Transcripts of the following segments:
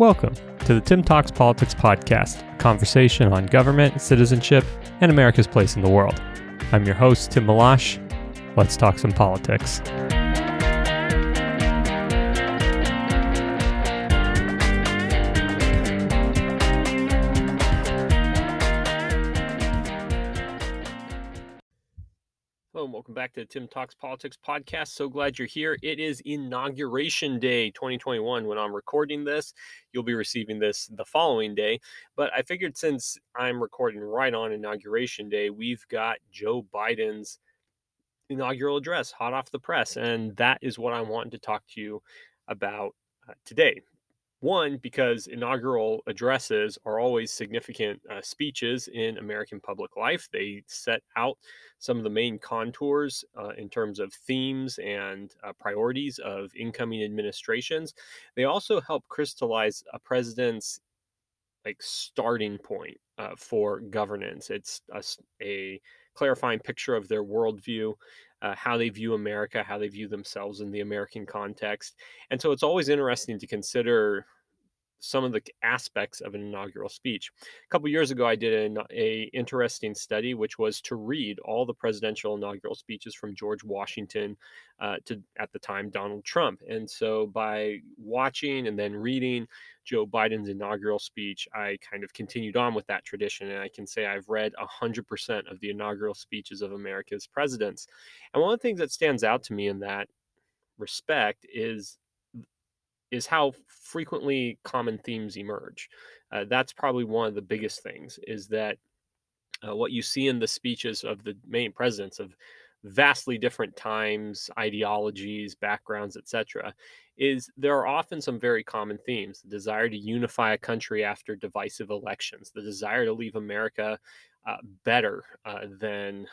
Welcome to the Tim Talks Politics podcast, a conversation on government, citizenship, and America's place in the world. I'm your host, Tim Malash. Let's talk some politics. The Tim Talks Politics podcast. So glad you're here. It is Inauguration Day 2021 when I'm recording this. You'll be receiving this the following day. But I figured since I'm recording right on Inauguration Day, we've got Joe Biden's inaugural address hot off the press. And that is what I wanted to talk to you about uh, today. One, because inaugural addresses are always significant uh, speeches in American public life. They set out some of the main contours uh, in terms of themes and uh, priorities of incoming administrations. They also help crystallize a president's like starting point uh, for governance. It's a, a, clarifying picture of their worldview. Uh, how they view America, how they view themselves in the American context. And so it's always interesting to consider some of the aspects of an inaugural speech. A couple years ago, I did an a interesting study, which was to read all the presidential inaugural speeches from George Washington uh, to, at the time, Donald Trump. And so by watching and then reading Joe Biden's inaugural speech, I kind of continued on with that tradition. And I can say I've read 100% of the inaugural speeches of America's presidents. And one of the things that stands out to me in that respect is is how frequently common themes emerge. Uh, that's probably one of the biggest things is that uh, what you see in the speeches of the main presidents of vastly different times, ideologies, backgrounds, etc., is there are often some very common themes: the desire to unify a country after divisive elections, the desire to leave America uh, better uh, than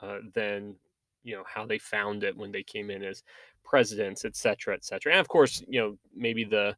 uh, than you know how they found it when they came in as presidents, et cetera, et cetera. And of course, you know, maybe the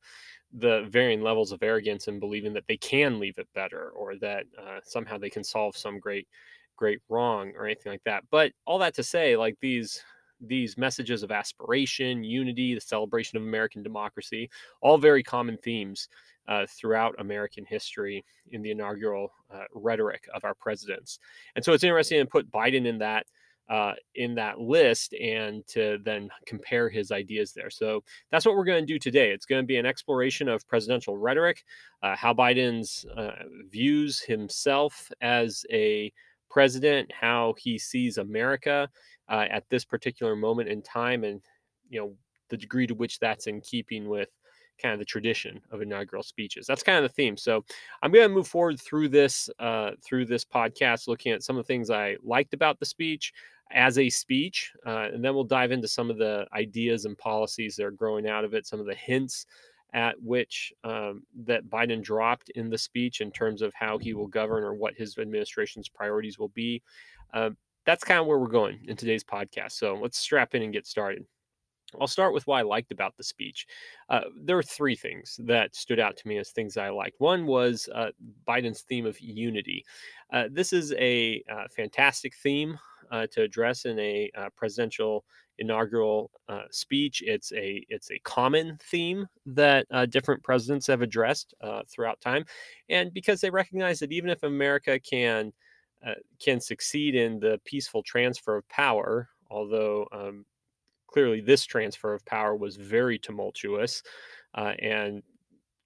the varying levels of arrogance and believing that they can leave it better or that uh, somehow they can solve some great great wrong or anything like that. But all that to say, like these these messages of aspiration, unity, the celebration of American democracy, all very common themes uh, throughout American history in the inaugural uh, rhetoric of our presidents. And so it's interesting to put Biden in that uh, in that list and to then compare his ideas there. So that's what we're going to do today. It's going to be an exploration of presidential rhetoric, uh, how Biden's uh, views himself as a president, how he sees America uh, at this particular moment in time, and you know the degree to which that's in keeping with kind of the tradition of inaugural speeches. That's kind of the theme. So I'm going to move forward through this uh, through this podcast, looking at some of the things I liked about the speech, as a speech. Uh, and then we'll dive into some of the ideas and policies that are growing out of it, some of the hints at which um, that Biden dropped in the speech in terms of how he will govern or what his administration's priorities will be. Uh, that's kind of where we're going in today's podcast. So let's strap in and get started. I'll start with what I liked about the speech. Uh, there were three things that stood out to me as things I liked. One was uh, Biden's theme of unity. Uh, this is a uh, fantastic theme uh, to address in a uh, presidential inaugural speech. It's a it's a common theme that different presidents have addressed throughout time, and because they recognize that even if America can can succeed in the peaceful transfer of power, although um, clearly this transfer of power was very tumultuous uh, and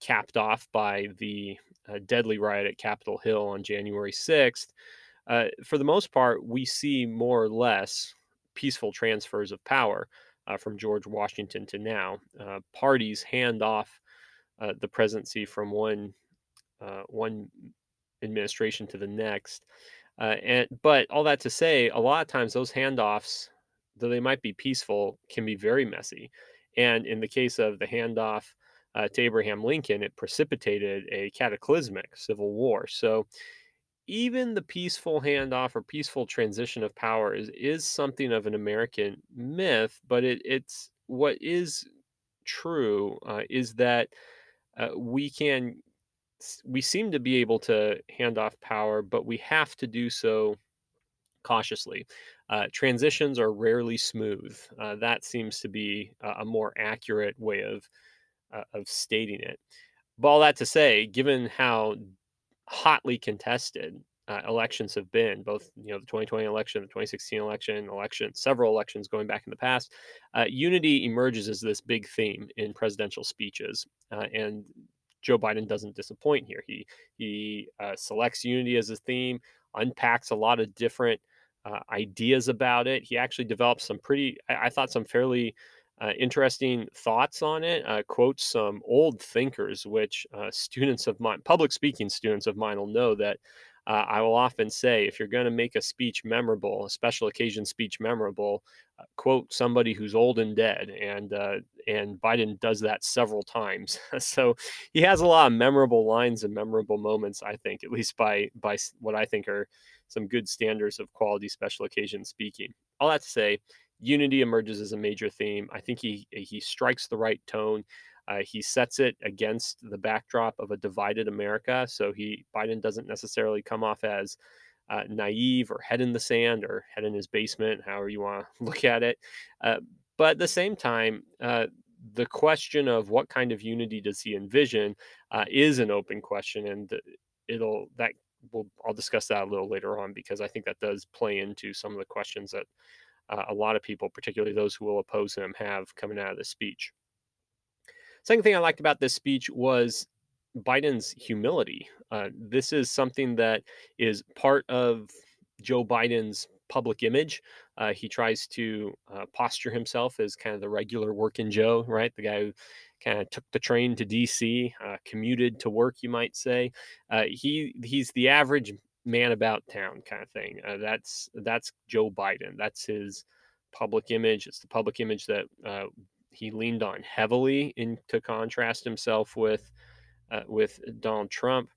capped off by the uh, deadly riot at Capitol Hill on January 6th. Uh, for the most part, we see more or less peaceful transfers of power uh, from George Washington to now. Uh, parties hand off uh, the presidency from one one administration to the next. and but all that to say, a lot of times those handoffs though they might be peaceful, can be very messy. And in the case of the handoff uh, to Abraham Lincoln, it precipitated a cataclysmic civil war. So even the peaceful handoff or peaceful transition of power is, is something of an American myth, but it, it's what is true uh, is that uh, we can we seem to be able to hand off power, but we have to do so cautiously. Uh, transitions are rarely smooth. Uh, that seems to be a, more accurate way of uh, of stating it. But all that to say, given how hotly contested uh, elections have been, both you know the 2020 election, the 2016 election, election, several elections going back in the past, uh, unity emerges as this big theme in presidential speeches, uh, and Joe Biden doesn't disappoint here. He he selects unity as a theme, unpacks a lot of different uh, ideas about it. He actually develops some pretty, I, I thought, some fairly uh, interesting thoughts on it. Uh, quotes some old thinkers, which uh, students of mine, public speaking students of mine, will know that uh, I will often say if you're going to make a speech memorable, a special occasion speech memorable, quote somebody who's old and dead, and and Biden does that several times. so he has a lot of memorable lines and memorable moments. I think, at least by by what I think are some good standards of quality special occasion speaking. All that to say, unity emerges as a major theme. I think he he strikes the right tone. Uh, he sets it against the backdrop of a divided America. So he Biden doesn't necessarily come off as uh, naive or head in the sand or head in his basement, however you want to look at it. Uh, but at the same time, uh, the question of what kind of unity does he envision uh, is an open question, and it'll that we'll I'll discuss that a little later on because I think that does play into some of the questions that uh, a lot of people, particularly those who will oppose him, have coming out of the speech. Second thing I liked about this speech was Biden's humility. Uh, this is something that is part of Joe Biden's public image. Uh, he tries to uh, posture himself as kind of the regular working Joe, right? The guy who kind of took the train to D.C., uh, commuted to work, you might say. Uh, he he's the average man about town kind of thing. Uh, that's that's Joe Biden. That's his public image. It's the public image that uh, he leaned on heavily in to contrast himself with uh, with Donald Trump.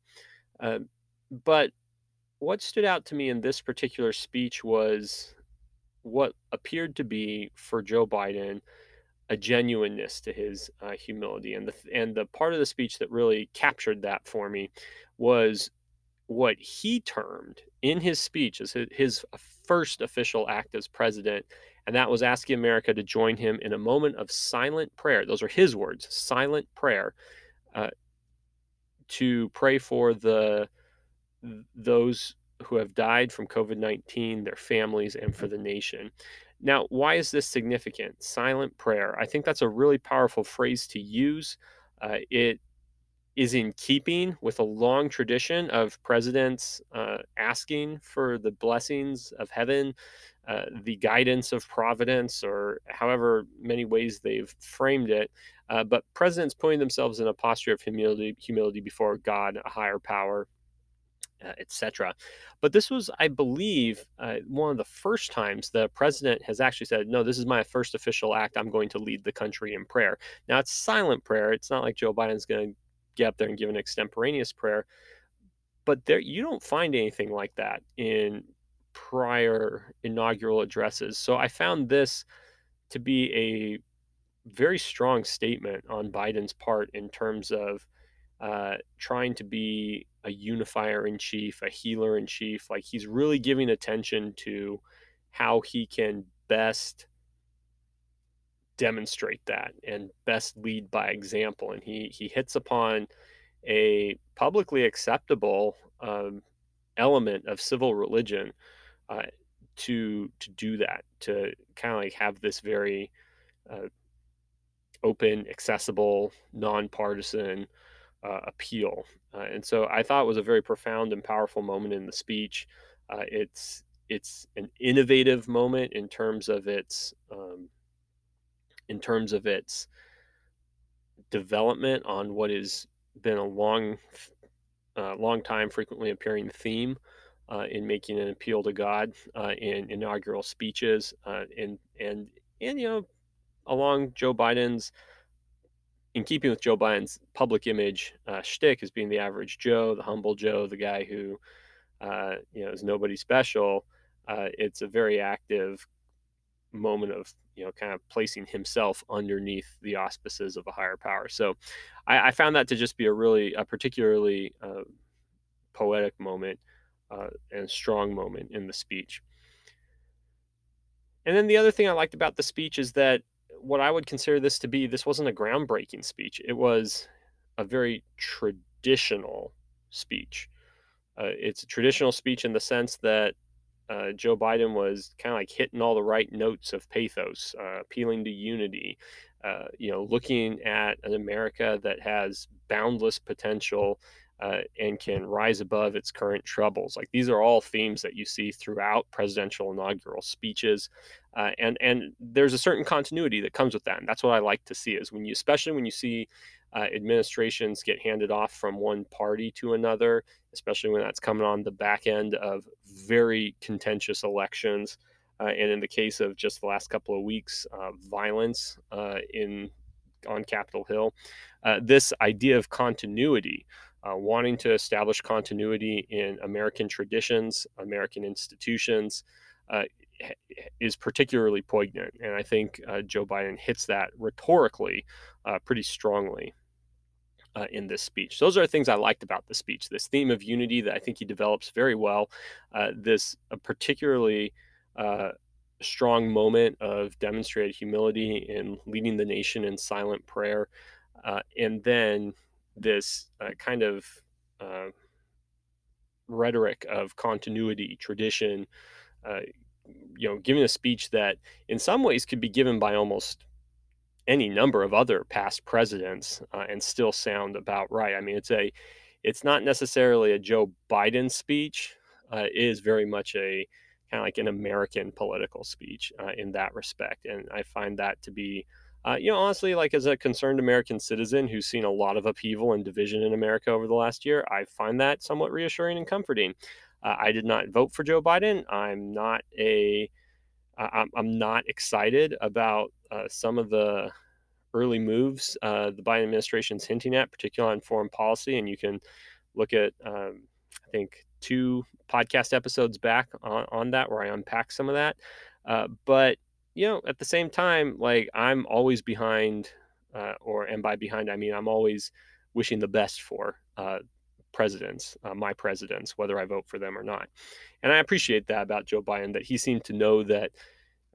Uh, but what stood out to me in this particular speech was what appeared to be for Joe Biden a genuineness to his uh, humility, and the and the part of the speech that really captured that for me was what he termed in his speech as his first official act as president and that was asking America to join him in a moment of silent prayer. Those are his words, silent prayer, uh, to pray for the those who have died from COVID nineteen, their families, and for the nation. Now, why is this significant? Silent prayer. I think that's a really powerful phrase to use. Uh, it is in keeping with a long tradition of presidents uh, asking for the blessings of heaven uh, the guidance of providence, or however many ways they've framed it. Uh, but presidents putting themselves in a posture of humility, humility before God, a higher power, uh, etc. But this was, I believe, uh, one of the first times the president has actually said, "No, this is my first official act. I'm going to lead the country in prayer." Now it's silent prayer. It's not like Joe Biden's going to get up there and give an extemporaneous prayer. But there, you don't find anything like that in prior inaugural addresses. So I found this to be a very strong statement on Biden's part in terms of uh, trying to be a unifier in chief, a healer in chief. Like he's really giving attention to how he can best demonstrate that and best lead by example. And he he hits upon a publicly acceptable um, element of civil religion uh, to to do that to kind of like have this very uh, open accessible nonpartisan uh, appeal. Uh, and so i thought it was a very profound and powerful moment in the speech. Uh, it's it's an innovative moment in terms of its um, in terms of its development on what has been a long uh, long time frequently appearing theme uh, in making an appeal to God uh, in inaugural speeches, and and and you know, along Joe Biden's, in keeping with Joe Biden's public image uh, shtick as being the average Joe, the humble Joe, the guy who uh, you know is nobody special. Uh, it's a very active moment of you know kind of placing himself underneath the auspices of a higher power. So I, I found that to just be a really a particularly uh, poetic moment uh, and strong moment in the speech. And then the other thing I liked about the speech is that what I would consider this to be, this wasn't a groundbreaking speech. It was a very traditional speech. Uh, it's a traditional speech in the sense that uh, Joe Biden was kind of like hitting all the right notes of pathos, uh, appealing to unity, uh, you know, looking at an America that has boundless potential uh, and can rise above its current troubles. Like these are all themes that you see throughout presidential inaugural speeches, uh, and and there's a certain continuity that comes with that, and that's what I like to see is when you, especially when you see uh, administrations get handed off from one party to another, especially when that's coming on the back end of very contentious elections. Uh, and in the case of just the last couple of weeks, uh, violence uh, in on Capitol Hill, uh, this idea of continuity, uh, wanting to establish continuity in American traditions, American institutions, is particularly poignant. And I think Joe Biden hits that rhetorically pretty strongly uh, in this speech. Those are things I liked about the speech. This theme of unity that I think he develops very well. Uh, this uh, particularly uh, strong moment of demonstrated humility in leading the nation in silent prayer, uh, and then this uh, kind of rhetoric of continuity, tradition. you know, giving a speech that, in some ways, could be given by almost any number of other past presidents uh, and still sound about right. I mean, it's a, it's not necessarily a Joe Biden speech. Uh, it is very much a kind of like an American political speech uh, in that respect, and I find that to be, uh, you know, honestly, like as a concerned American citizen who's seen a lot of upheaval and division in America over the last year, I find that somewhat reassuring and comforting. Uh, I did not vote for Joe Biden. I'm not a I'm, I'm not excited about uh, some of the early moves uh, the Biden administration is hinting at, particularly on foreign policy. And you can look at, um, I think, two podcast episodes back on, on that where I unpack some of that. Uh, but, you know, at the same time, like I'm always behind, uh, or and by behind, I mean I'm always wishing the best for uh, presidents, uh, my presidents, whether I vote for them or not. And I appreciate that about Joe Biden, that he seemed to know that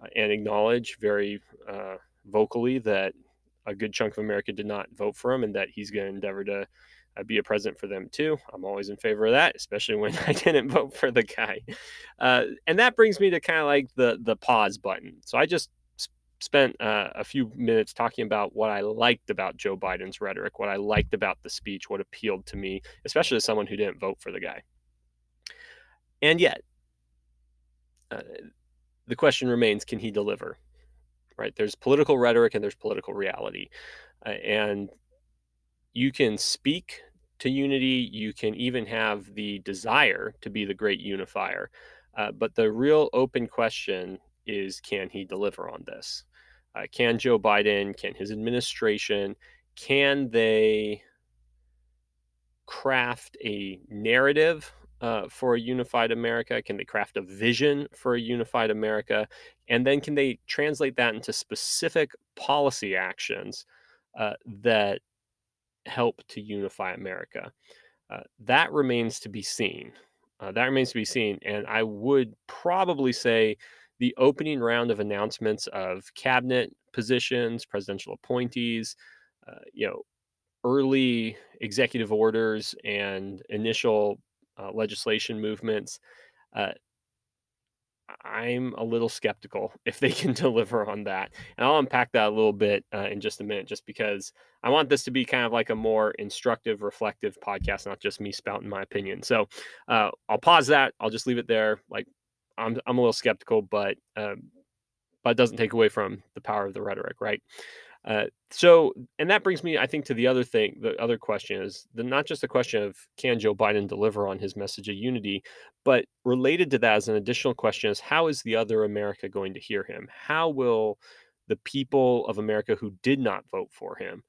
uh, and acknowledge very uh, vocally that a good chunk of America did not vote for him and that he's going to endeavor to uh, be a present for them too. I'm always in favor of that, especially when I didn't vote for the guy. Uh, and that brings me to kind of like the the pause button. So I just spent uh, a few minutes talking about what I liked about Joe Biden's rhetoric, what I liked about the speech, what appealed to me, especially as someone who didn't vote for the guy. And yet, uh, the question remains can he deliver? Right? There's political rhetoric and there's political reality. Uh, and you can speak to unity, you can even have the desire to be the great unifier. Uh, but the real open question is can he deliver on this? Uh, can Joe Biden, can his administration, can they craft a narrative uh, for a unified America? Can they craft a vision for a unified America? And then can they translate that into specific policy actions uh, that help to unify America? Uh, that remains to be seen. Uh, that remains to be seen. And I would probably say the opening round of announcements of cabinet positions, presidential appointees, uh, you know, early executive orders and initial uh, legislation movements. I'm a little skeptical if they can deliver on that. And I'll unpack that a little bit uh, in just a minute, just because I want this to be kind of like a more instructive, reflective podcast, not just me spouting my opinion. So uh, I'll pause that. I'll just leave it there. Like I'm, I'm a little skeptical, but um, but it doesn't take away from the power of the rhetoric, right? Uh, so, and that brings me, I think, to the other thing. The other question is the, not just the question of can Joe Biden deliver on his message of unity, but related to that as an additional question is how is the other America going to hear him? How will the people of America who did not vote for him,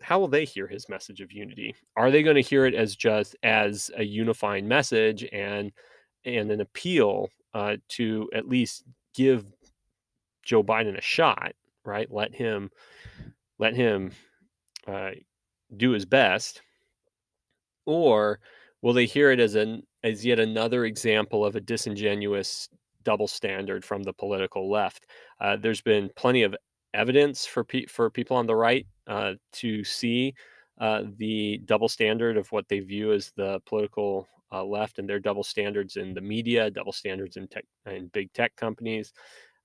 how will they hear his message of unity? Are they going to hear it as just as a unifying message and and an appeal uh, to at least give Joe Biden a shot? Right? Let him let him uh, do his best, or will they hear it as an as yet another example of a disingenuous double standard from the political left? Uh, there's been plenty of evidence for pe- for people on the right uh, to see uh, the double standard of what they view as the political uh, left and their double standards in the media, double standards in tech in big tech companies.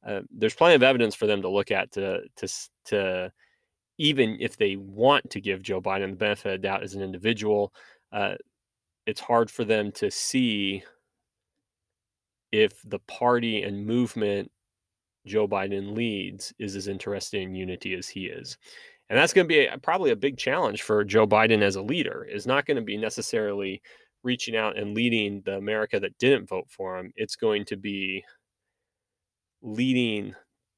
Uh, there's plenty of evidence for them to look at to to to even if they want to give Joe Biden the benefit of the doubt as an individual, uh, it's hard for them to see if the party and movement Joe Biden leads is as interested in unity as he is. And that's going to be a, probably a big challenge for Joe Biden as a leader. Is not going to be necessarily reaching out and leading the America that didn't vote for him. It's going to be leading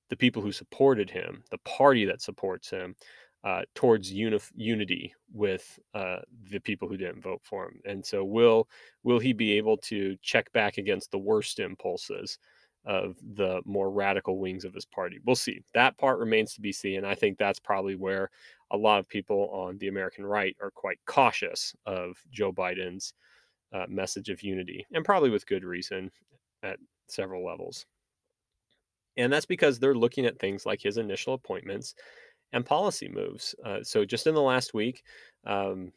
the people who supported him, the party that supports him, uh, towards uni- unity with uh, the people who didn't vote for him. And so, will will he be able to check back against the worst impulses of the more radical wings of his party? We'll see. That part remains to be seen. I think that's probably where a lot of people on the American right are quite cautious of Joe Biden's uh, message of unity, and probably with good reason at several levels. And that's because they're looking at things like his initial appointments and policy moves. Uh, so just in the last week, um,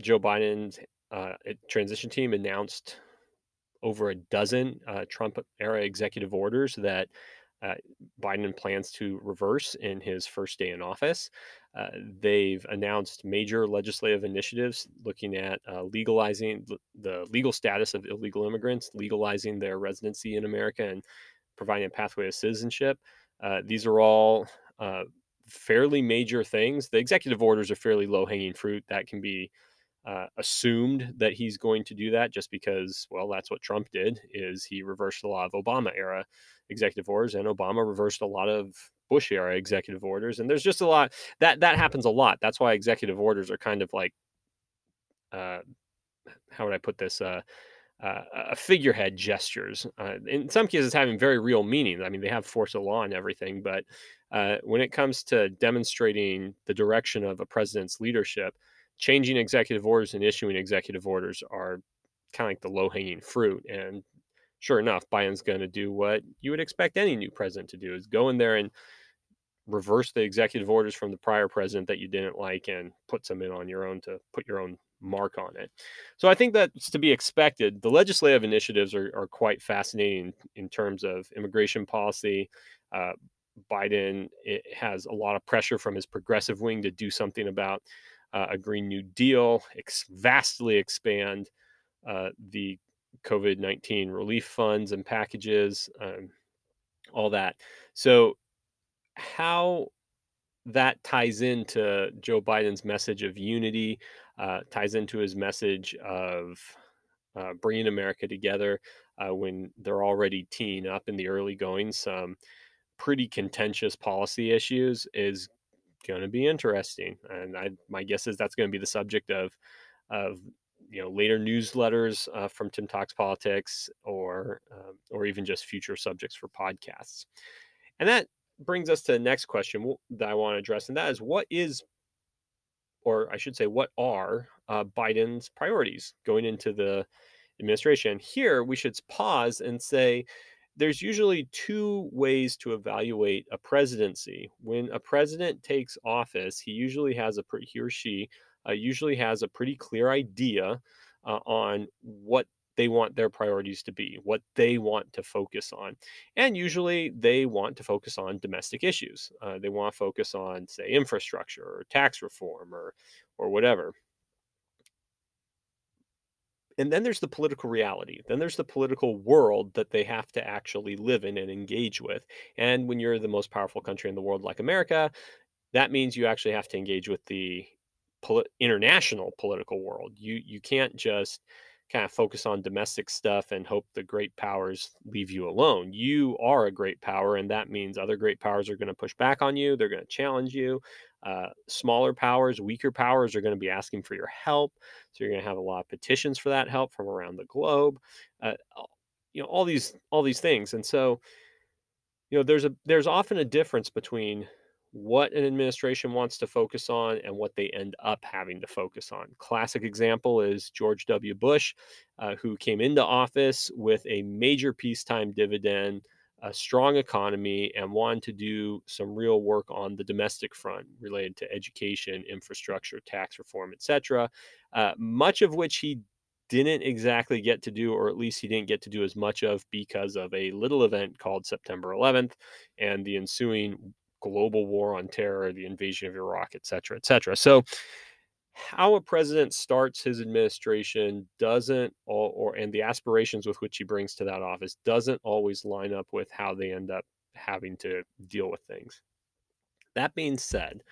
Joe Biden's uh, transition team announced over a dozen uh, Trump era executive orders that uh, Biden plans to reverse in his first day in office. Uh, they've announced major legislative initiatives looking at uh, legalizing the legal status of illegal immigrants, legalizing their residency in America, and providing a pathway to citizenship. Uh, these are all uh, fairly major things. The executive orders are fairly low hanging fruit that can be uh, assumed that he's going to do that just because, well, that's what Trump did. Is he reversed a lot of Obama era executive orders, and Obama reversed a lot of Bush era executive orders. And there's just a lot that that happens a lot. That's why executive orders are kind of like, uh, how would I put this? Uh, uh, figurehead gestures. Uh, in some cases, having very real meaning. I mean, they have force of law and everything, but uh, when it comes to demonstrating the direction of a president's leadership, changing executive orders and issuing executive orders are kind of like the low hanging fruit. And sure enough, Biden's going to do what you would expect any new president to do: is go in there and reverse the executive orders from the prior president that you didn't like and put some in on your own to put your own mark on it. So I think that's to be expected. The legislative initiatives are, are quite fascinating in terms of immigration policy. Uh, Biden has a lot of pressure from his progressive wing to do something about uh, a Green New Deal, ex- vastly expand uh, the COVID 19 relief funds and packages, um, all that. So, how that ties into Joe Biden's message of unity, uh, ties into his message of uh, bringing America together uh, when they're already teeing up in the early going some pretty contentious policy issues is going to be interesting. And I, my guess is that's going to be the subject of of you know later newsletters uh, from Tim Talks Politics or um, or even just future subjects for podcasts. And that brings us to the next question that I want to address, and that is what is, or I should say, what are uh, Biden's priorities going into the administration? Here, we should pause and say there's usually two ways to evaluate a presidency. When a president takes office, he usually has a he or she uh, usually has a pretty clear idea uh, on what they want their priorities to be, what they want to focus on. And usually they want to focus on domestic issues. Uh, they want to focus on, say, infrastructure or tax reform or, or whatever. And then there's the political reality. Then there's the political world that they have to actually live in and engage with. And when you're the most powerful country in the world, like America, that means you actually have to engage with the international political world. You you can't just kind of focus on domestic stuff and hope the great powers leave you alone. You are a great power, and that means other great powers are going to push back on you. They're going to challenge you. Uh, smaller powers, weaker powers are going to be asking for your help. So you're going to have a lot of petitions for that help from around the globe. Uh, you know all these all these things, and so you know there's a there's often a difference between what an administration wants to focus on and what they end up having to focus on. Classic example is George W. Bush, uh, who came into office with a major peacetime dividend a strong economy and wanted to do some real work on the domestic front related to education, infrastructure, tax reform, etc. Uh, much of which he didn't exactly get to do, or at least he didn't get to do as much of because of a little event called September 11th and the ensuing global war on terror, the invasion of Iraq, et cetera, et cetera. So, how a president starts his administration doesn't or, or and the aspirations with which he brings to that office doesn't always line up with how they end up having to deal with things. That being said,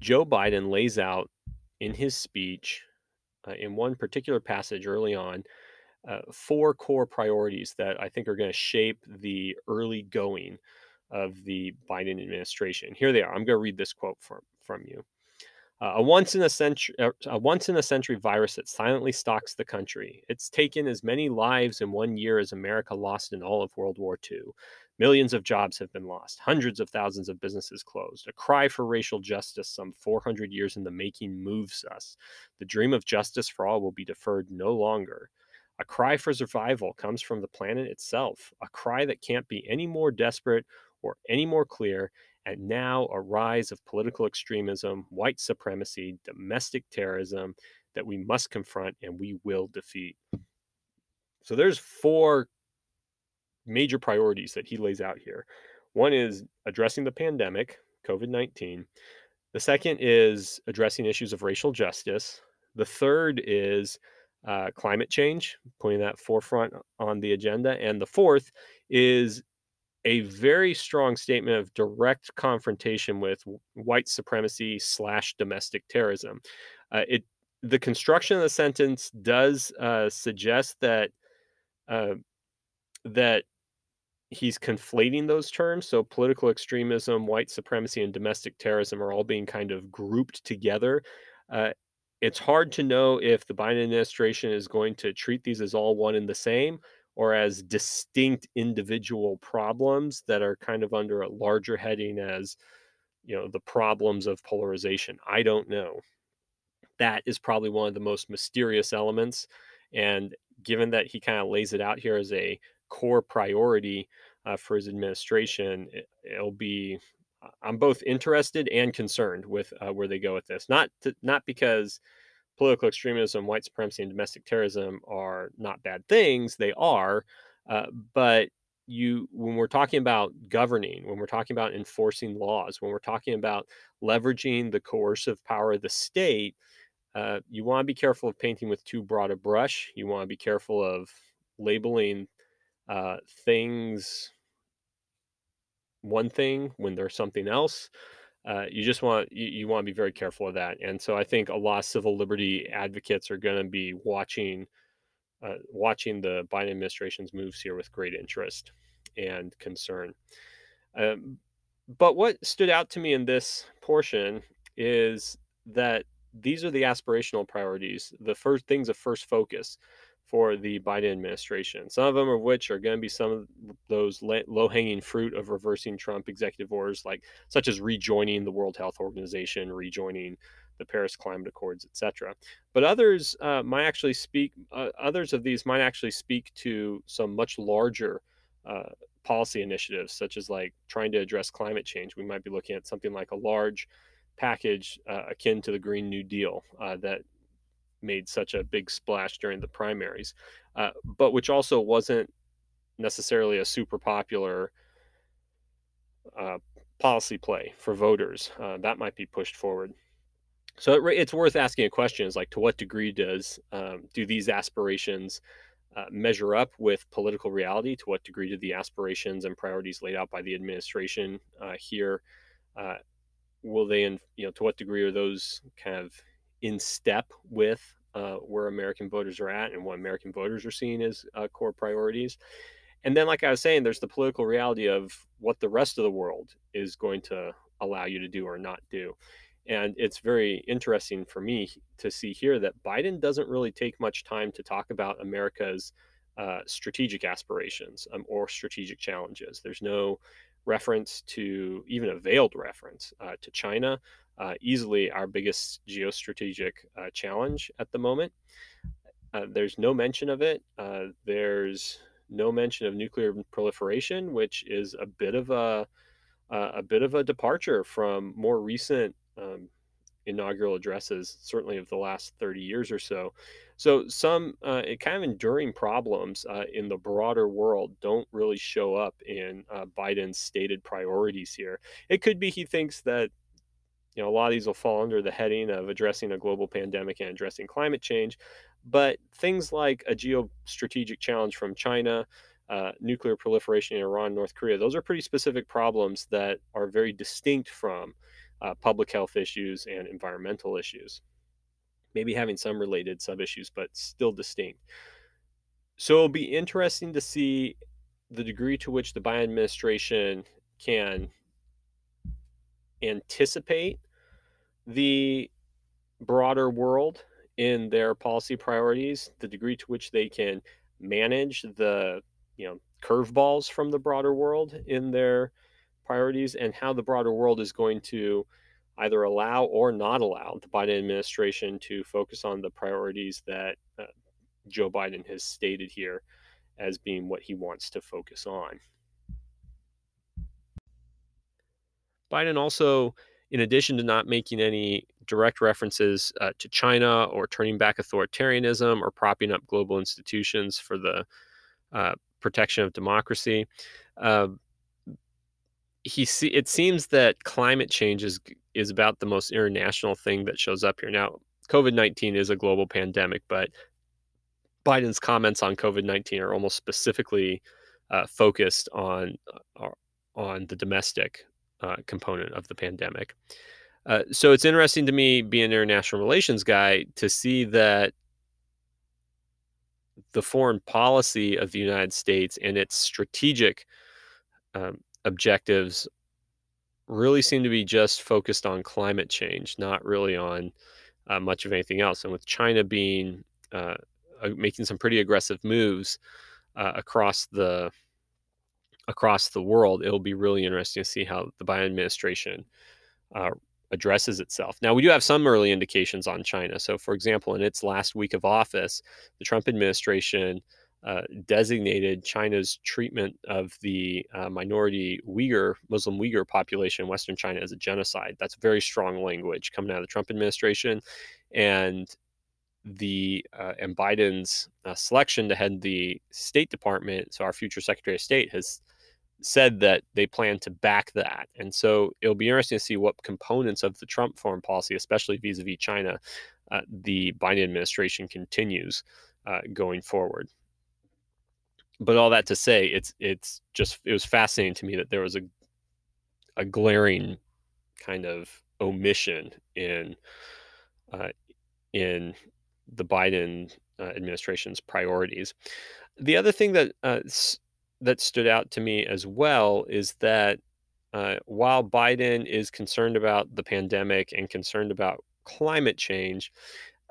Joe Biden lays out in his speech uh, in one particular passage early on uh, four core priorities that I think are going to shape the early going of the Biden administration. Here they are. I'm going to read this quote from, from you. Uh, a once in a century, uh, a once in a century virus that silently stalks the country. It's taken as many lives in one year as America lost in all of World War II. Millions of jobs have been lost. Hundreds of thousands of businesses closed. A cry for racial justice, some 400 years in the making, moves us. The dream of justice for all will be deferred no longer. A cry for survival comes from the planet itself, a cry that can't be any more desperate or any more clear. And now a rise of political extremism, white supremacy, domestic terrorism that we must confront and we will defeat. So there's four major priorities that he lays out here. One is addressing the pandemic, COVID 19. The second is addressing issues of racial justice. The third is uh, climate change, putting that forefront on the agenda. And the fourth is a very strong statement of direct confrontation with white supremacy slash domestic terrorism. Uh, it the construction of the sentence does uh, suggest that uh, that he's conflating those terms. So political extremism, white supremacy, and domestic terrorism are all being kind of grouped together. Uh, it's hard to know if the Biden administration is going to treat these as all one and the same or as distinct individual problems that are kind of under a larger heading as you know the problems of polarization. I don't know. That is probably one of the most mysterious elements and given that he kind of lays it out here as a core priority uh, for his administration it, will be i'm both interested and concerned with uh, where they go with this. Not to, not because political extremism, white supremacy, and domestic terrorism are not bad things. They are, uh, but you when we're talking about governing, when we're talking about enforcing laws, when we're talking about leveraging the coercive power of the state, uh, you want to be careful of painting with too broad a brush. You want to be careful of labeling uh, things one thing when they're something else uh, you just want you, you want to be very careful of that. And so I think a lot of civil liberty advocates are going to be watching uh, watching the Biden administration's moves here with great interest and concern. Um, but what stood out to me in this portion is that these are the aspirational priorities, the first things of first focus for the Biden administration. Some of them of which are going to be some of those low-hanging fruit of reversing Trump executive orders, like such as rejoining the World Health Organization, rejoining the Paris Climate Accords, etc. But others uh, might actually speak. Uh, others of these might actually speak to some much larger uh, policy initiatives, such as like trying to address climate change. We might be looking at something like a large package uh, akin to the Green New Deal uh, that made such a big splash during the primaries, uh, but which also wasn't necessarily a super popular uh, policy play for voters. Uh, that might be pushed forward. So it, it's worth asking a question: is like, to what degree does um, do these aspirations uh, measure up with political reality? To what degree do the aspirations and priorities laid out by the administration uh, here uh, will they, in, you know, to what degree are those kind of in step with uh, where American voters are at and what American voters are seeing as uh, core priorities. And then, like I was saying, there's the political reality of what the rest of the world is going to allow you to do or not do. And it's very interesting for me to see here that Biden doesn't really take much time to talk about America's uh, strategic aspirations um, or strategic challenges. There's no reference to, even a veiled reference uh, to China uh, easily our biggest geostrategic uh, challenge at the moment. Uh, there's no mention of it. Uh, there's no mention of nuclear proliferation, which is a bit of a uh, a bit of a departure from more recent um, inaugural addresses, certainly of the last 30 years or so. So some uh, kind of enduring problems uh, in the broader world don't really show up in uh, Biden's stated priorities here. It could be he thinks that you know a lot of these will fall under the heading of addressing a global pandemic and addressing climate change, but things like a geostrategic challenge from China. Uh, nuclear proliferation in Iran, North Korea, those are pretty specific problems that are very distinct from uh, public health issues and environmental issues. Maybe having some related sub issues, but still distinct. So it'll be interesting to see the degree to which the Biden administration can anticipate the broader world in their policy priorities, the degree to which they can manage the you know curveballs from the broader world in their priorities and how the broader world is going to either allow or not allow the Biden administration to focus on the priorities that uh, Joe Biden has stated here as being what he wants to focus on. Biden also, in addition to not making any direct references uh, to China or turning back authoritarianism or propping up global institutions for the uh, protection of democracy, uh, he see it seems that climate change is is about the most international thing that shows up here. Now, COVID nineteen is a global pandemic, but Biden's comments on COVID nineteen are almost specifically uh, focused on uh, on the domestic uh, component of the pandemic. Uh, so it's interesting to me, being an international relations guy, to see that the foreign policy of the United States and its strategic um, objectives really seem to be just focused on climate change, not really on uh, much of anything else. And with China being uh, making some pretty aggressive moves uh, across the across the world, it'll be really interesting to see how the Biden administration uh, addresses itself. Now, we do have some early indications on China. So, for example, in its last week of office, the Trump administration uh, designated China's treatment of the uh, minority Uyghur, Muslim Uyghur population in Western China as a genocide. That's very strong language coming out of the Trump administration. And the uh, and Biden's uh, selection to head the State Department, so our future Secretary of State has said that they plan to back that. And so it'll be interesting to see what components of the Trump foreign policy, especially vis-a-vis China, uh, the Biden administration continues uh, going forward but all that to say, it's it's just it was fascinating to me that there was a a glaring kind of omission in uh, in the Biden uh, administration's priorities. The other thing that uh, that stood out to me as well is that uh, while Biden is concerned about the pandemic and concerned about climate change,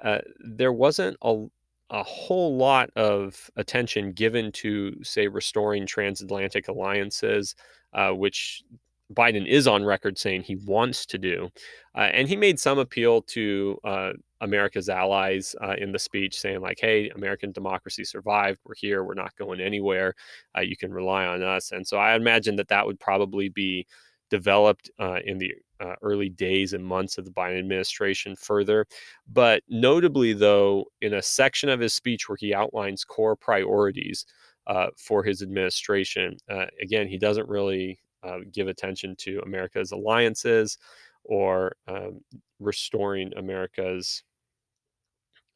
uh, there wasn't a a whole lot of attention given to, say, restoring transatlantic alliances, uh, which Biden is on record saying he wants to do. Uh, and he made some appeal to uh, America's allies uh, in the speech, saying, like, hey, American democracy survived. We're here. We're not going anywhere. Uh, you can rely on us. And so I imagine that that would probably be developed uh, in the uh, early days and months of the Biden administration further. But notably, though, in a section of his speech where he outlines core priorities uh, for his administration, uh, again, he doesn't really uh, give attention to America's alliances or um, restoring America's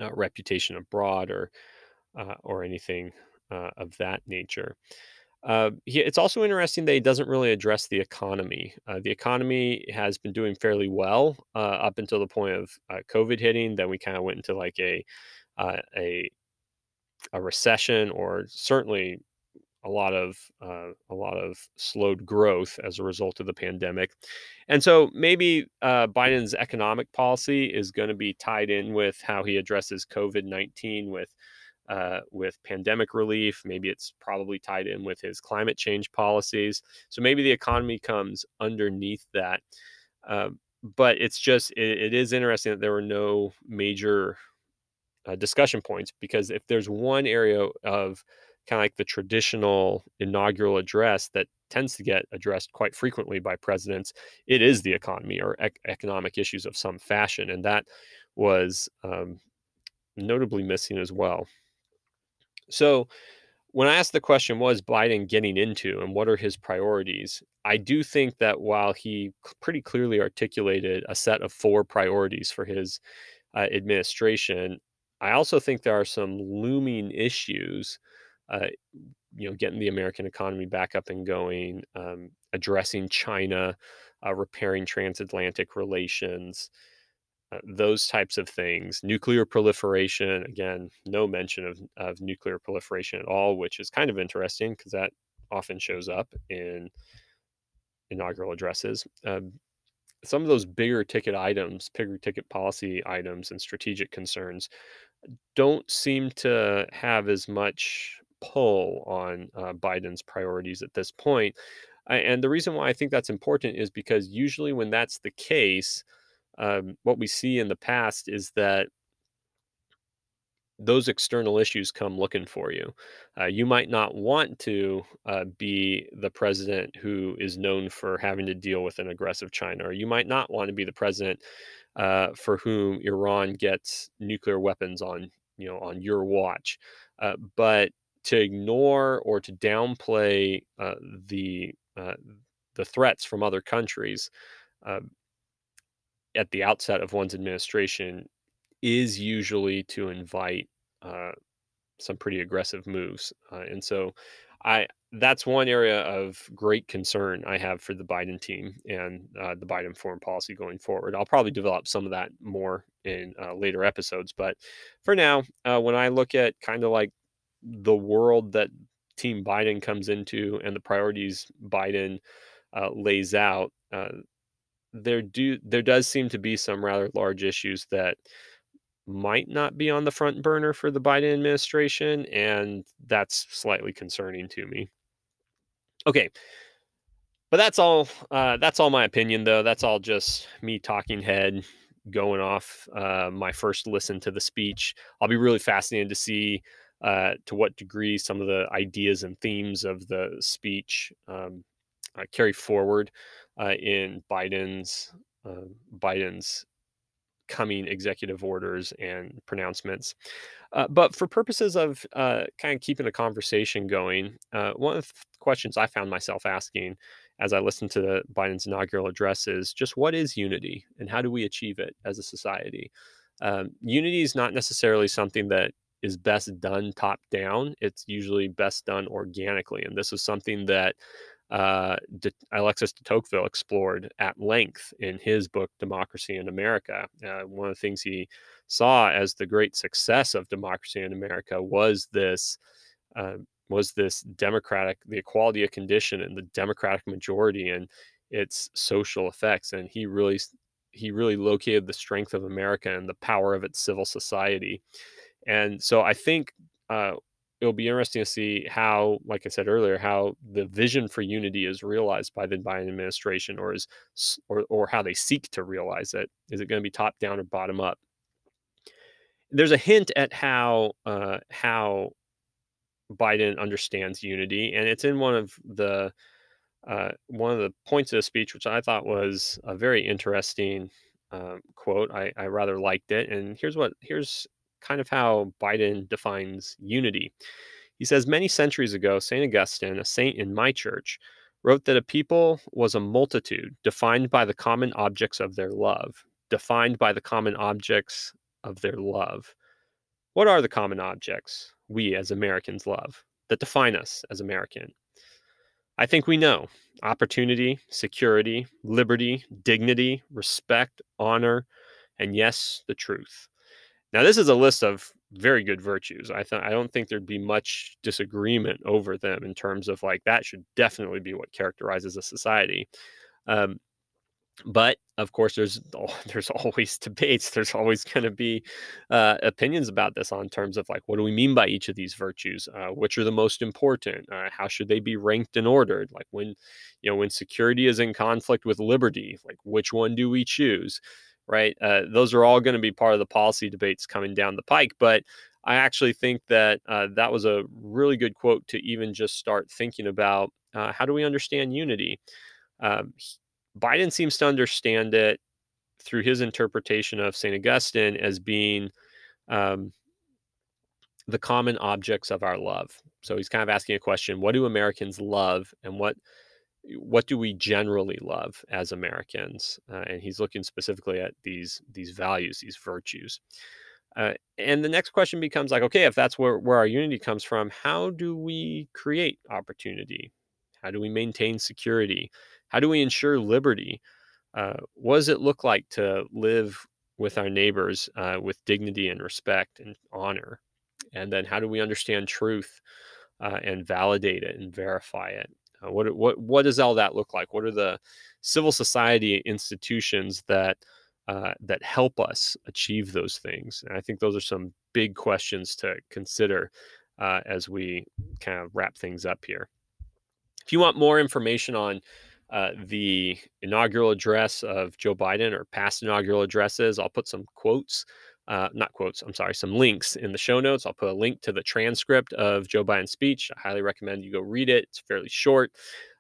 uh, reputation abroad or or anything of that nature. Uh, he, it's also interesting that he doesn't really address the economy. Uh, the economy has been doing fairly well uh, up until the point of uh, COVID hitting. Then we kind of went into like a uh, a a recession, or certainly a lot of uh, a lot of slowed growth as a result of the pandemic. And so maybe Biden's economic policy is going to be tied in with how he addresses COVID nineteen with uh, with pandemic relief. Maybe it's probably tied in with his climate change policies. So maybe the economy comes underneath that. Uh, but it's just, it, it is interesting that there were no major uh, discussion points because if there's one area of kind of like the traditional inaugural address that tends to get addressed quite frequently by presidents, it is the economy or ec- economic issues of some fashion. And that was um, notably missing as well. So, when I asked the question, what is Biden getting into and what are his priorities? I do think that while he pretty clearly articulated a set of four priorities for his uh, administration, I also think there are some looming issues. Uh, you know, getting the American economy back up and going, um, addressing China, uh, repairing transatlantic relations, uh, those types of things. Nuclear proliferation, again, no mention of, of nuclear proliferation at all, which is kind of interesting because that often shows up in inaugural addresses. Um, some of those bigger ticket items, bigger ticket policy items, and strategic concerns don't seem to have as much pull on uh, Biden's priorities at this point. And the reason why I think that's important is because usually when that's the case, um, what we see in the past is that those external issues come looking for you. Uh, you might not want to uh, be the president who is known for having to deal with an aggressive China, or you might not want to be the president uh, for whom Iran gets nuclear weapons on you know on your watch. Uh, but to ignore or to downplay uh, the uh, the threats from other countries at the outset of one's administration is usually to invite uh, some pretty aggressive moves, uh, and so I that's one area of great concern I have for the Biden team and uh, the Biden foreign policy going forward. I'll probably develop some of that more in uh, later episodes, but for now, uh, when I look at kind of like the world that Team Biden comes into and the priorities Biden uh, lays out, there do there does seem to be some rather large issues that might not be on the front burner for the Biden administration, and that's slightly concerning to me. Okay, but that's all. Uh, that's all my opinion, though. That's all just me talking head, going off uh, my first listen to the speech. I'll be really fascinated to see uh, to what degree some of the ideas and themes of the speech um, uh, carry forward uh, in Biden's uh, Biden's coming executive orders and pronouncements. Uh, but for purposes of uh, kind of keeping the conversation going, one of the questions I found myself asking as I listened to Biden's inaugural address is just what is unity and how do we achieve it as a society? Um, unity is not necessarily something that is best done top down. It's usually best done organically. And this is something that uh, De- Alexis de Tocqueville explored at length in his book Democracy in America. Uh, one of the things he saw as the great success of democracy in America was this uh, was this democratic, the equality of condition and the democratic majority and its social effects. And he really he really located the strength of America and the power of its civil society. And so I think uh, it'll be interesting to see how, like I said earlier, how the vision for unity is realized by the Biden administration, or is or or how they seek to realize it. Is it going to be top down or bottom up? There's a hint at how uh, how Biden understands unity, and it's in one of the uh, one of the points of the speech, which I thought was a very interesting um, quote. I, I rather liked it, and here's what here's kind of how Biden defines unity. He says, Many centuries ago, St. Augustine, a saint in my church, wrote that a people was a multitude defined by the common objects of their love, defined by the common objects of their love. What are the common objects we as Americans love that define us as American? I think we know opportunity, security, liberty, dignity, respect, honor, and yes, the truth. Now, this is a list of very good virtues. I th- I don't think there'd be much disagreement over them in terms of like that should definitely be what characterizes a society. Um, but of course, there's there's always debates. There's always going to be uh, opinions about this on terms of like what do we mean by each of these virtues? Uh, which are the most important? Uh, how should they be ranked and ordered? Like when you know when security is in conflict with liberty, like which one do we choose? Right? Uh, those are all going to be part of the policy debates coming down the pike. But I actually think that uh, that was a really good quote to even just start thinking about uh, how do we understand unity. Um, Biden seems to understand it through his interpretation of St. Augustine as being um, the common objects of our love. So he's kind of asking a question: What do Americans love, and what what do we generally love as Americans? Uh, and he's looking specifically at these these values, these virtues. Uh, and the next question becomes like, okay, if that's where, where our unity comes from, how do we create opportunity? How do we maintain security? How do we ensure liberty? Uh, what does it look like to live with our neighbors uh, with dignity and respect and honor? And then how do we understand truth uh, and validate it and verify it? Uh, what what what does all that look like? What are the civil society institutions that uh, that help us achieve those things? And I think those are some big questions to consider uh, as we kind of wrap things up here. If you want more information on uh, the inaugural address of Joe Biden or past inaugural addresses, I'll put some quotes uh, not quotes, I'm sorry, some links in the show notes. I'll put a link to the transcript of Joe Biden's speech. I highly recommend you go read it. It's fairly short.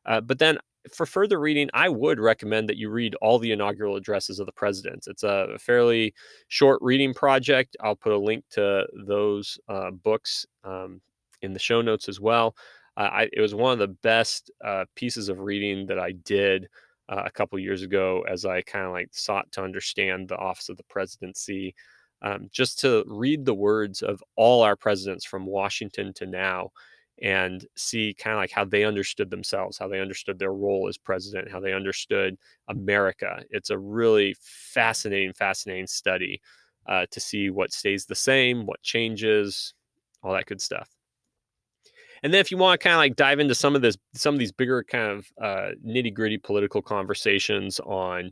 Uh, but then for further reading, I would recommend that you read all the inaugural addresses of the presidents. It's a fairly short reading project. I'll put a link to those uh, books um, in the show notes as well. Uh, I, it was one of the best uh, pieces of reading that I did uh, a couple years ago as I kind of like sought to understand the office of the presidency um, just to read the words of all our presidents from Washington to now and see kind of like how they understood themselves, how they understood their role as president, how they understood America. It's a really fascinating, fascinating study uh, to see what stays the same, what changes, all that good stuff. And then if you want to kind of like dive into some of this, some of these bigger kind of uh, nitty gritty political conversations on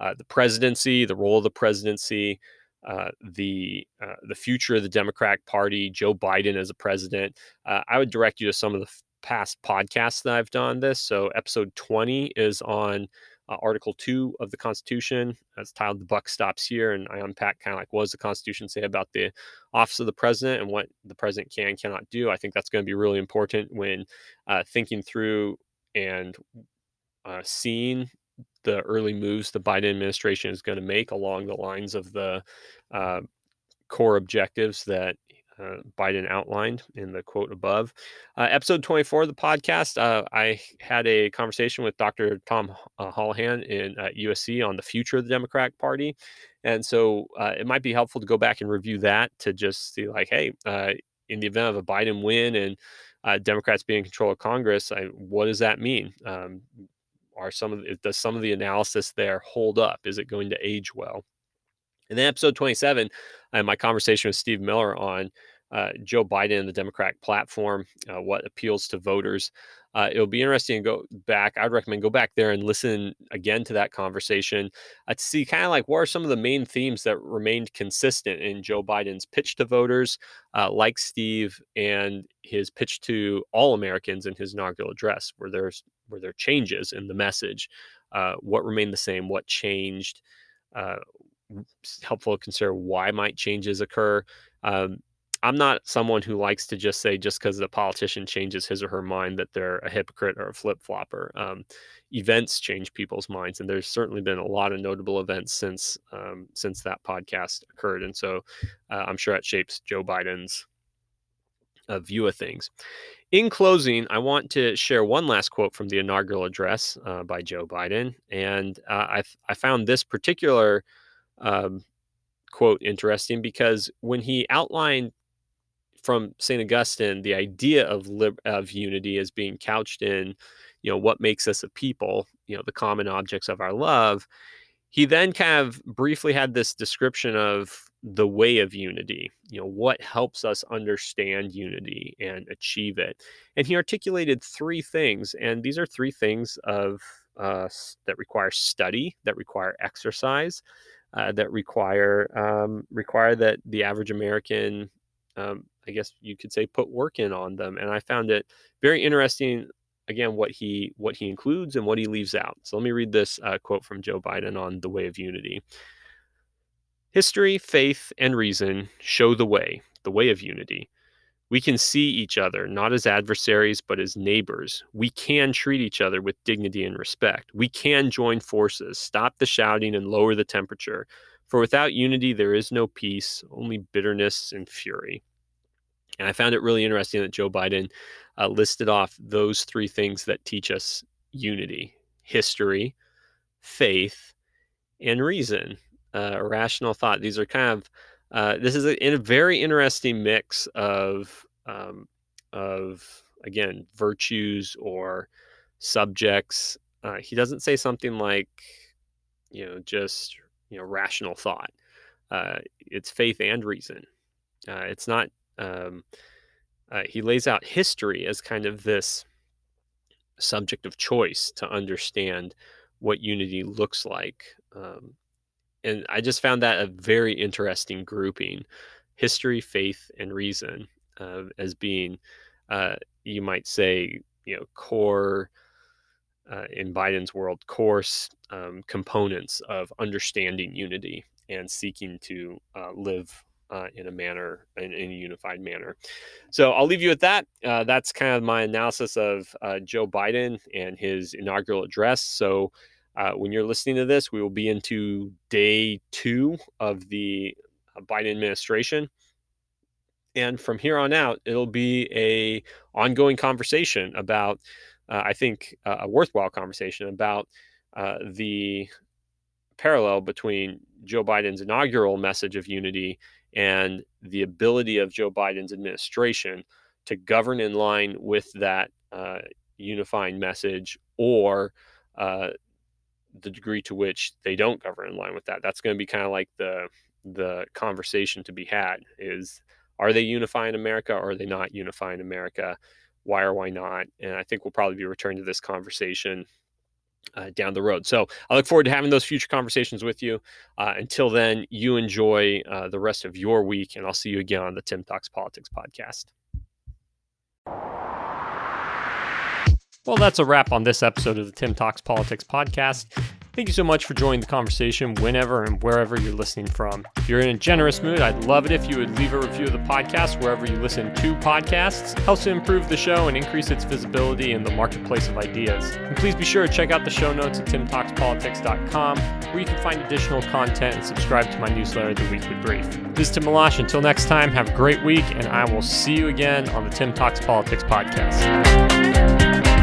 uh, the presidency, the role of the presidency, uh, the uh, the future of the Democratic Party, Joe Biden as a president, uh, I would direct you to some of the f- past podcasts that I've done this. So episode 20 is on uh, Article 2 of the Constitution. That's titled "The Buck Stops Here," and I unpack kind of like what does the Constitution say about the office of the president and what the president can and cannot do. I think that's going to be really important when uh, thinking through and seeing the early moves the Biden administration is going to make along the lines of the uh, core objectives that uh, Biden outlined in the quote above. Uh, episode 24 of the podcast, uh, I had a conversation with Dr. Tom uh, Houlahan in USC on the future of the Democratic Party. And so uh, it might be helpful to go back and review that to just see, like, hey, uh, in the event of a Biden win and Democrats being in control of Congress, I, what does that mean? Um, are some of the, does some of the analysis there hold up? Is it going to age well? And then episode 27, I had my conversation with Steve Miller on uh, Joe Biden and the Democratic platform, uh, what appeals to voters. Uh, it'll be interesting to go back. I'd recommend go back there and listen again to that conversation uh, to see kind of like what are some of the main themes that remained consistent in Joe Biden's pitch to voters, uh, like Steve, and his pitch to all Americans in his inaugural address, where there's were there changes in the message? Uh, what remained the same? What changed? Uh, helpful to consider why might changes occur. Um, I'm not someone who likes to just say just because the politician changes his or her mind that they're a hypocrite or a flip flopper. Um, events change people's minds, and there's certainly been a lot of notable events since um, since that podcast occurred, and so uh, I'm sure that shapes Joe Biden's uh, view of things. In closing, I want to share one last quote from the inaugural address uh, by Joe Biden. And uh, I, I found this particular um, quote interesting because when he outlined from St. Augustine the idea of, lib- of unity as being couched in, you know, what makes us a people, you know, the common objects of our love, he then kind of briefly had this description of the way of unity you know what helps us understand unity and achieve it. And he articulated three things and these are three things of uh, that require study that require exercise uh, that require um, require that the average american um, i guess you could say put work in on them. And i found it very interesting again what he what he includes and what he leaves out. So let me read this uh, quote from joe biden on the way of unity History, faith, and reason show the way. the way of unity. We can see each other not as adversaries, but as neighbors. We can treat each other with dignity and respect. We can join forces, stop the shouting, and lower the temperature. For without unity, there is no peace, only bitterness and fury. And I found it really interesting that Joe Biden uh, listed off those three things that teach us unity history, faith, and reason, uh, rational thought. These are kind of uh, this is a, in a very interesting mix of um, of again virtues or subjects. Uh, he doesn't say something like you know just you know rational thought. Uh, it's faith and reason. Uh, it's not. Um, uh, he lays out history as kind of this subject of choice to understand what unity looks like. Um, and I just found that a very interesting grouping history, faith, and reason uh, as being, uh, you might say, you know, core uh, in Biden's world, course um, components of understanding unity and seeking to uh, live uh, in a manner, in, in, a unified manner. So I'll leave you with that. Uh, that's kind of my analysis of Joe Biden and his inaugural address. So uh, when you're listening to this, we will be into day two of the uh, Biden administration. And from here on out, it'll be a ongoing conversation about, uh, I think, uh, a worthwhile conversation about uh, the parallel between Joe Biden's inaugural message of unity and the ability of Joe Biden's administration to govern in line with that uh, unifying message or uh, the degree to which they don't govern in line with that. That's going to be kind of like the the conversation to be had is are they unifying America or are they not unifying America? Why or why not? And I think we'll probably be returning to this conversation uh, down the road. So I look forward to having those future conversations with you. Uh, until then, you enjoy uh, the rest of your week, and I'll see you again on the Tim Talks Politics podcast. Well, that's a wrap on this episode of the Tim Talks Politics podcast. Thank you so much for joining the conversation whenever and wherever you're listening from. If you're in a generous mood, I'd love it if you would leave a review of the podcast wherever you listen to podcasts. It helps to improve the show and increase its visibility in the marketplace of ideas. And please be sure to check out the show notes at timtalkspolitics.com where you can find additional content and subscribe to my newsletter, The Weekly Brief. This is Tim Malash. Until next time, have a great week, and I will see you again on the Tim Talks Politics podcast.